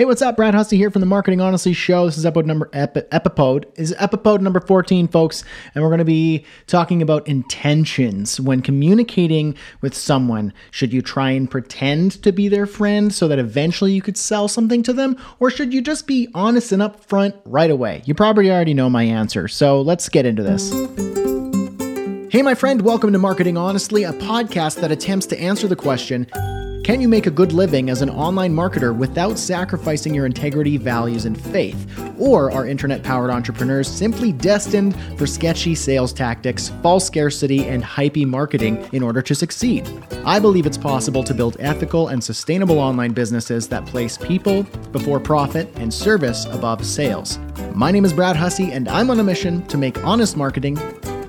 Hey, what's up? Brad Hussey here from the Marketing Honestly Show. This is episode number epi, epipode is episode number 14, folks, and we're going to be talking about intentions when communicating with someone. Should you try and pretend to be their friend so that eventually you could sell something to them, or should you just be honest and upfront right away? You probably already know my answer, so let's get into this. Hey, my friend, welcome to Marketing Honestly, a podcast that attempts to answer the question can you make a good living as an online marketer without sacrificing your integrity, values, and faith? Or are internet powered entrepreneurs simply destined for sketchy sales tactics, false scarcity, and hypey marketing in order to succeed? I believe it's possible to build ethical and sustainable online businesses that place people before profit and service above sales. My name is Brad Hussey, and I'm on a mission to make honest marketing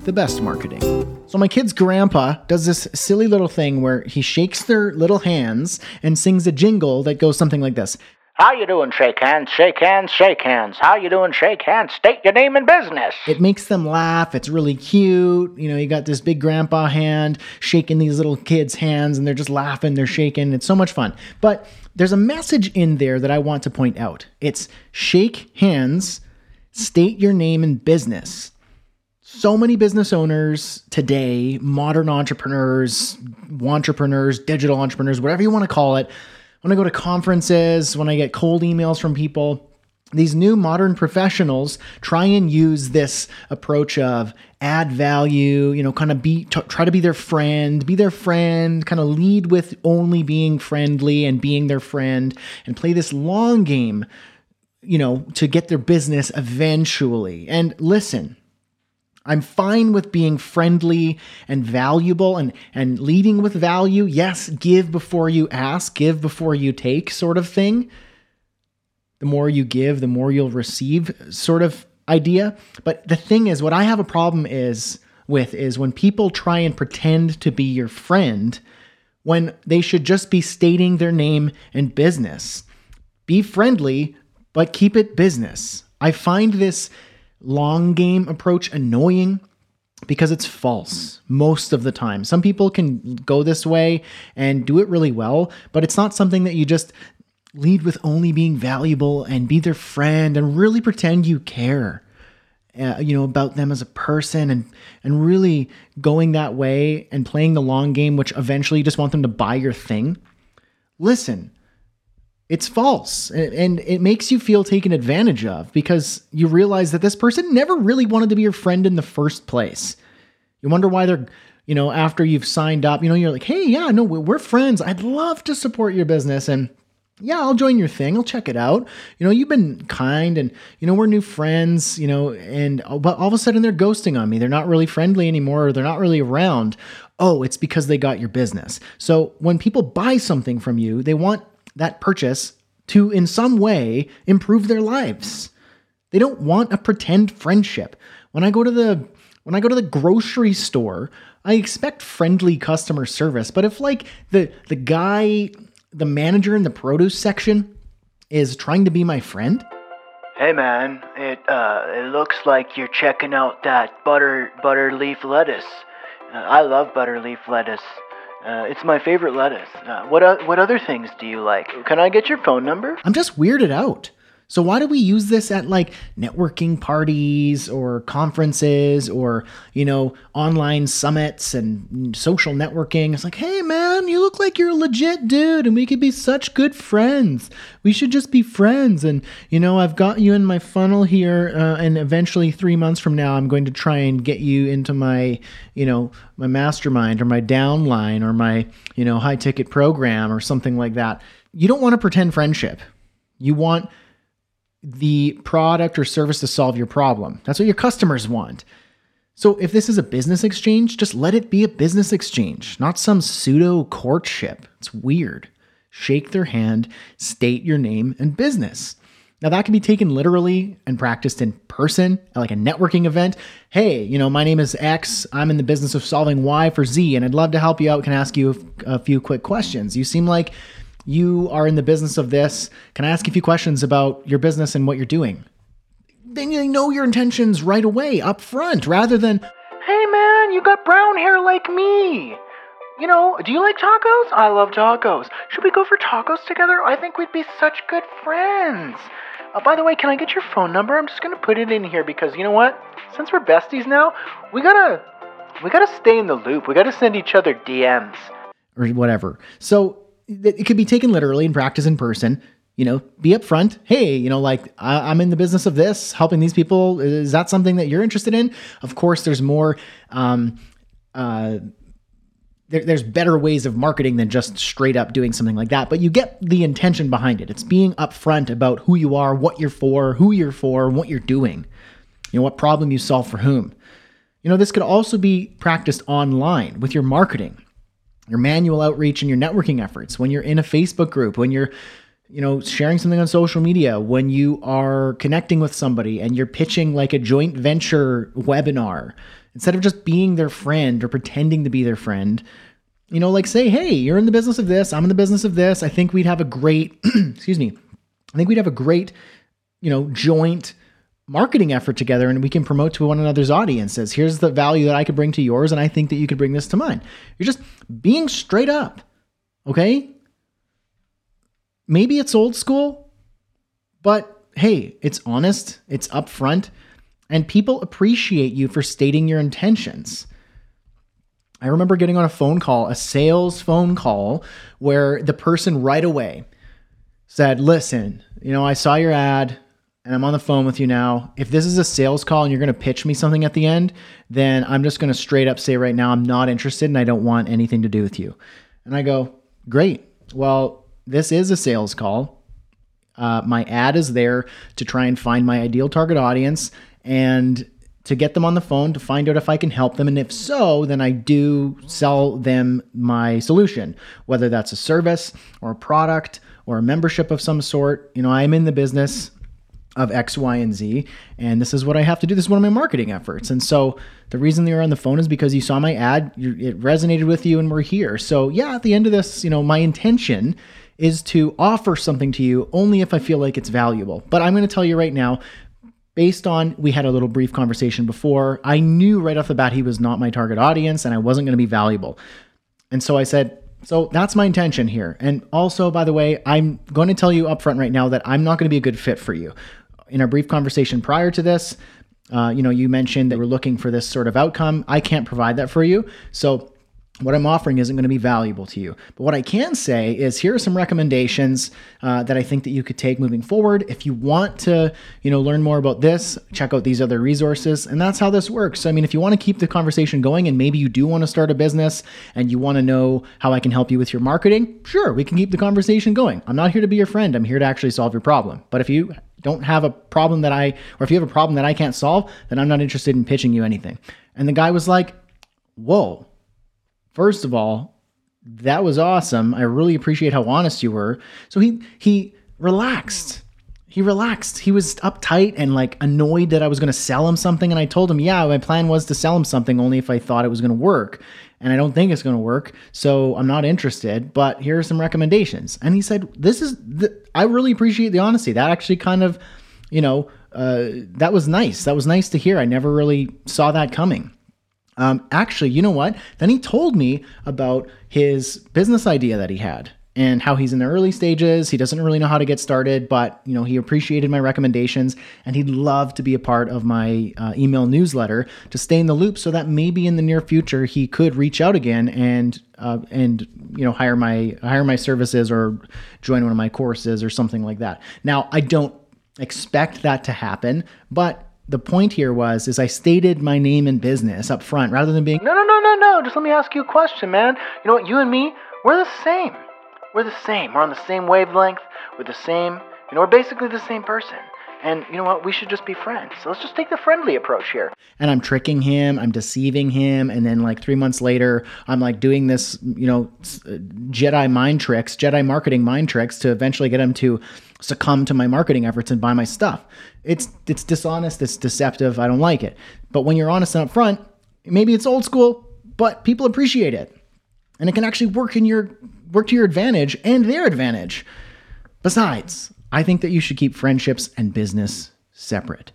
the best marketing. So my kid's grandpa does this silly little thing where he shakes their little hands and sings a jingle that goes something like this. How you doing? Shake hands, shake hands, shake hands. How you doing? Shake hands. State your name and business. It makes them laugh. It's really cute. You know, you got this big grandpa hand shaking these little kids' hands and they're just laughing, they're shaking. It's so much fun. But there's a message in there that I want to point out. It's shake hands, state your name and business so many business owners today, modern entrepreneurs, entrepreneurs, digital entrepreneurs, whatever you want to call it, when I go to conferences, when I get cold emails from people, these new modern professionals try and use this approach of add value, you know, kind of be t- try to be their friend, be their friend, kind of lead with only being friendly and being their friend and play this long game, you know, to get their business eventually. And listen, I'm fine with being friendly and valuable and, and leading with value. Yes, give before you ask, give before you take, sort of thing. The more you give, the more you'll receive, sort of idea. But the thing is, what I have a problem is with is when people try and pretend to be your friend when they should just be stating their name and business. Be friendly, but keep it business. I find this long game approach annoying because it's false most of the time. Some people can go this way and do it really well, but it's not something that you just lead with only being valuable and be their friend and really pretend you care. Uh, you know about them as a person and and really going that way and playing the long game which eventually you just want them to buy your thing listen it's false and it makes you feel taken advantage of because you realize that this person never really wanted to be your friend in the first place. You wonder why they're, you know, after you've signed up, you know, you're like, hey, yeah, no, we're friends. I'd love to support your business. And yeah, I'll join your thing. I'll check it out. You know, you've been kind and, you know, we're new friends, you know, and oh, but all of a sudden they're ghosting on me. They're not really friendly anymore or they're not really around. Oh, it's because they got your business. So when people buy something from you, they want that purchase to, in some way, improve their lives. They don't want a pretend friendship. When I go to the when I go to the grocery store, I expect friendly customer service. But if like the the guy, the manager in the produce section is trying to be my friend, Hey man, it uh it looks like you're checking out that butter butter leaf lettuce. Uh, I love butter leaf lettuce. Uh, it's my favorite lettuce. Uh, what uh, what other things do you like? Can I get your phone number? I'm just weirded out. So why do we use this at like networking parties or conferences or, you know, online summits and social networking? It's like, "Hey man, you look like you're a legit dude and we could be such good friends. We should just be friends and, you know, I've got you in my funnel here uh, and eventually 3 months from now I'm going to try and get you into my, you know, my mastermind or my downline or my, you know, high ticket program or something like that." You don't want to pretend friendship. You want the product or service to solve your problem. That's what your customers want. So if this is a business exchange, just let it be a business exchange, not some pseudo courtship. It's weird. Shake their hand, state your name and business. Now that can be taken literally and practiced in person, like a networking event. Hey, you know, my name is X. I'm in the business of solving Y for Z, and I'd love to help you out. Can I ask you a few quick questions? You seem like you are in the business of this. Can I ask a few questions about your business and what you're doing? Then they know your intentions right away, up front, rather than, Hey man, you got brown hair like me. you know, do you like tacos? I love tacos. Should we go for tacos together? I think we'd be such good friends. Uh, by the way, can I get your phone number? I'm just gonna put it in here because you know what? Since we're besties now, we gotta we gotta stay in the loop. We gotta send each other DMs or whatever. So it could be taken literally and practice in person. You know, be upfront. Hey, you know, like I, am in the business of this, helping these people. Is that something that you're interested in? Of course, there's more. Um, uh, there, there's better ways of marketing than just straight up doing something like that. But you get the intention behind it. It's being upfront about who you are, what you're for, who you're for, what you're doing. You know, what problem you solve for whom. You know, this could also be practiced online with your marketing, your manual outreach, and your networking efforts. When you're in a Facebook group, when you're you know, sharing something on social media, when you are connecting with somebody and you're pitching like a joint venture webinar, instead of just being their friend or pretending to be their friend, you know, like say, hey, you're in the business of this, I'm in the business of this. I think we'd have a great, excuse me, I think we'd have a great, you know, joint marketing effort together and we can promote to one another's audiences. Here's the value that I could bring to yours, and I think that you could bring this to mine. You're just being straight up, okay? Maybe it's old school, but hey, it's honest, it's upfront, and people appreciate you for stating your intentions. I remember getting on a phone call, a sales phone call, where the person right away said, Listen, you know, I saw your ad and I'm on the phone with you now. If this is a sales call and you're going to pitch me something at the end, then I'm just going to straight up say right now, I'm not interested and I don't want anything to do with you. And I go, Great. Well, this is a sales call. Uh, my ad is there to try and find my ideal target audience and to get them on the phone to find out if I can help them. And if so, then I do sell them my solution, whether that's a service or a product or a membership of some sort. You know, I'm in the business of X, Y, and Z, and this is what I have to do. This is one of my marketing efforts. And so the reason you're on the phone is because you saw my ad, it resonated with you, and we're here. So, yeah, at the end of this, you know, my intention is to offer something to you only if I feel like it's valuable. But I'm going to tell you right now, based on we had a little brief conversation before, I knew right off the bat he was not my target audience and I wasn't going to be valuable. And so I said, so that's my intention here. And also, by the way, I'm going to tell you upfront right now that I'm not going to be a good fit for you. In our brief conversation prior to this, uh, you know, you mentioned that we're looking for this sort of outcome. I can't provide that for you. So what I'm offering isn't going to be valuable to you. But what I can say is here are some recommendations uh, that I think that you could take moving forward. If you want to, you know, learn more about this, check out these other resources. And that's how this works. So, I mean, if you want to keep the conversation going and maybe you do want to start a business and you want to know how I can help you with your marketing, sure, we can keep the conversation going. I'm not here to be your friend. I'm here to actually solve your problem. But if you don't have a problem that I, or if you have a problem that I can't solve, then I'm not interested in pitching you anything. And the guy was like, whoa First of all, that was awesome. I really appreciate how honest you were. So he he relaxed. He relaxed. He was uptight and like annoyed that I was going to sell him something and I told him, "Yeah, my plan was to sell him something only if I thought it was going to work." And I don't think it's going to work, so I'm not interested, but here are some recommendations. And he said, "This is I really appreciate the honesty. That actually kind of, you know, uh, that was nice. That was nice to hear. I never really saw that coming." Um, actually, you know what? Then he told me about his business idea that he had and how he's in the early stages. He doesn't really know how to get started, but you know he appreciated my recommendations and he'd love to be a part of my uh, email newsletter to stay in the loop, so that maybe in the near future he could reach out again and uh, and you know hire my hire my services or join one of my courses or something like that. Now I don't expect that to happen, but the point here was is I stated my name and business up front rather than being No no no no no just let me ask you a question, man. You know what, you and me, we're the same. We're the same. We're on the same wavelength, we're the same you know, we're basically the same person. And you know what? We should just be friends. So let's just take the friendly approach here. And I'm tricking him, I'm deceiving him, and then like three months later, I'm like doing this, you know, uh, Jedi mind tricks, Jedi marketing mind tricks to eventually get him to succumb to my marketing efforts and buy my stuff. It's it's dishonest, it's deceptive. I don't like it. But when you're honest and upfront, maybe it's old school, but people appreciate it. And it can actually work in your work to your advantage and their advantage. Besides, I think that you should keep friendships and business separate.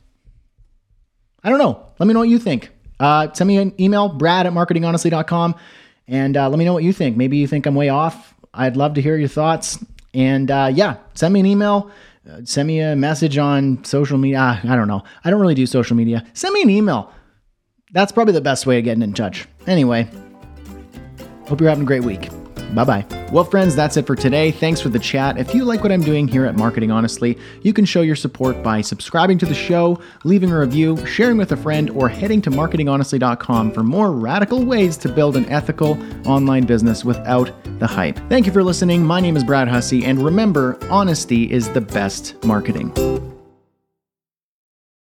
I don't know. Let me know what you think. Uh, send me an email, brad at marketinghonestly.com. and uh, let me know what you think. Maybe you think I'm way off. I'd love to hear your thoughts. And uh, yeah, send me an email. Uh, send me a message on social media. Ah, I don't know. I don't really do social media. Send me an email. That's probably the best way of getting in touch. Anyway, hope you're having a great week. Bye bye. Well, friends, that's it for today. Thanks for the chat. If you like what I'm doing here at Marketing Honestly, you can show your support by subscribing to the show, leaving a review, sharing with a friend, or heading to marketinghonestly.com for more radical ways to build an ethical online business without the hype. Thank you for listening. My name is Brad Hussey, and remember, honesty is the best marketing.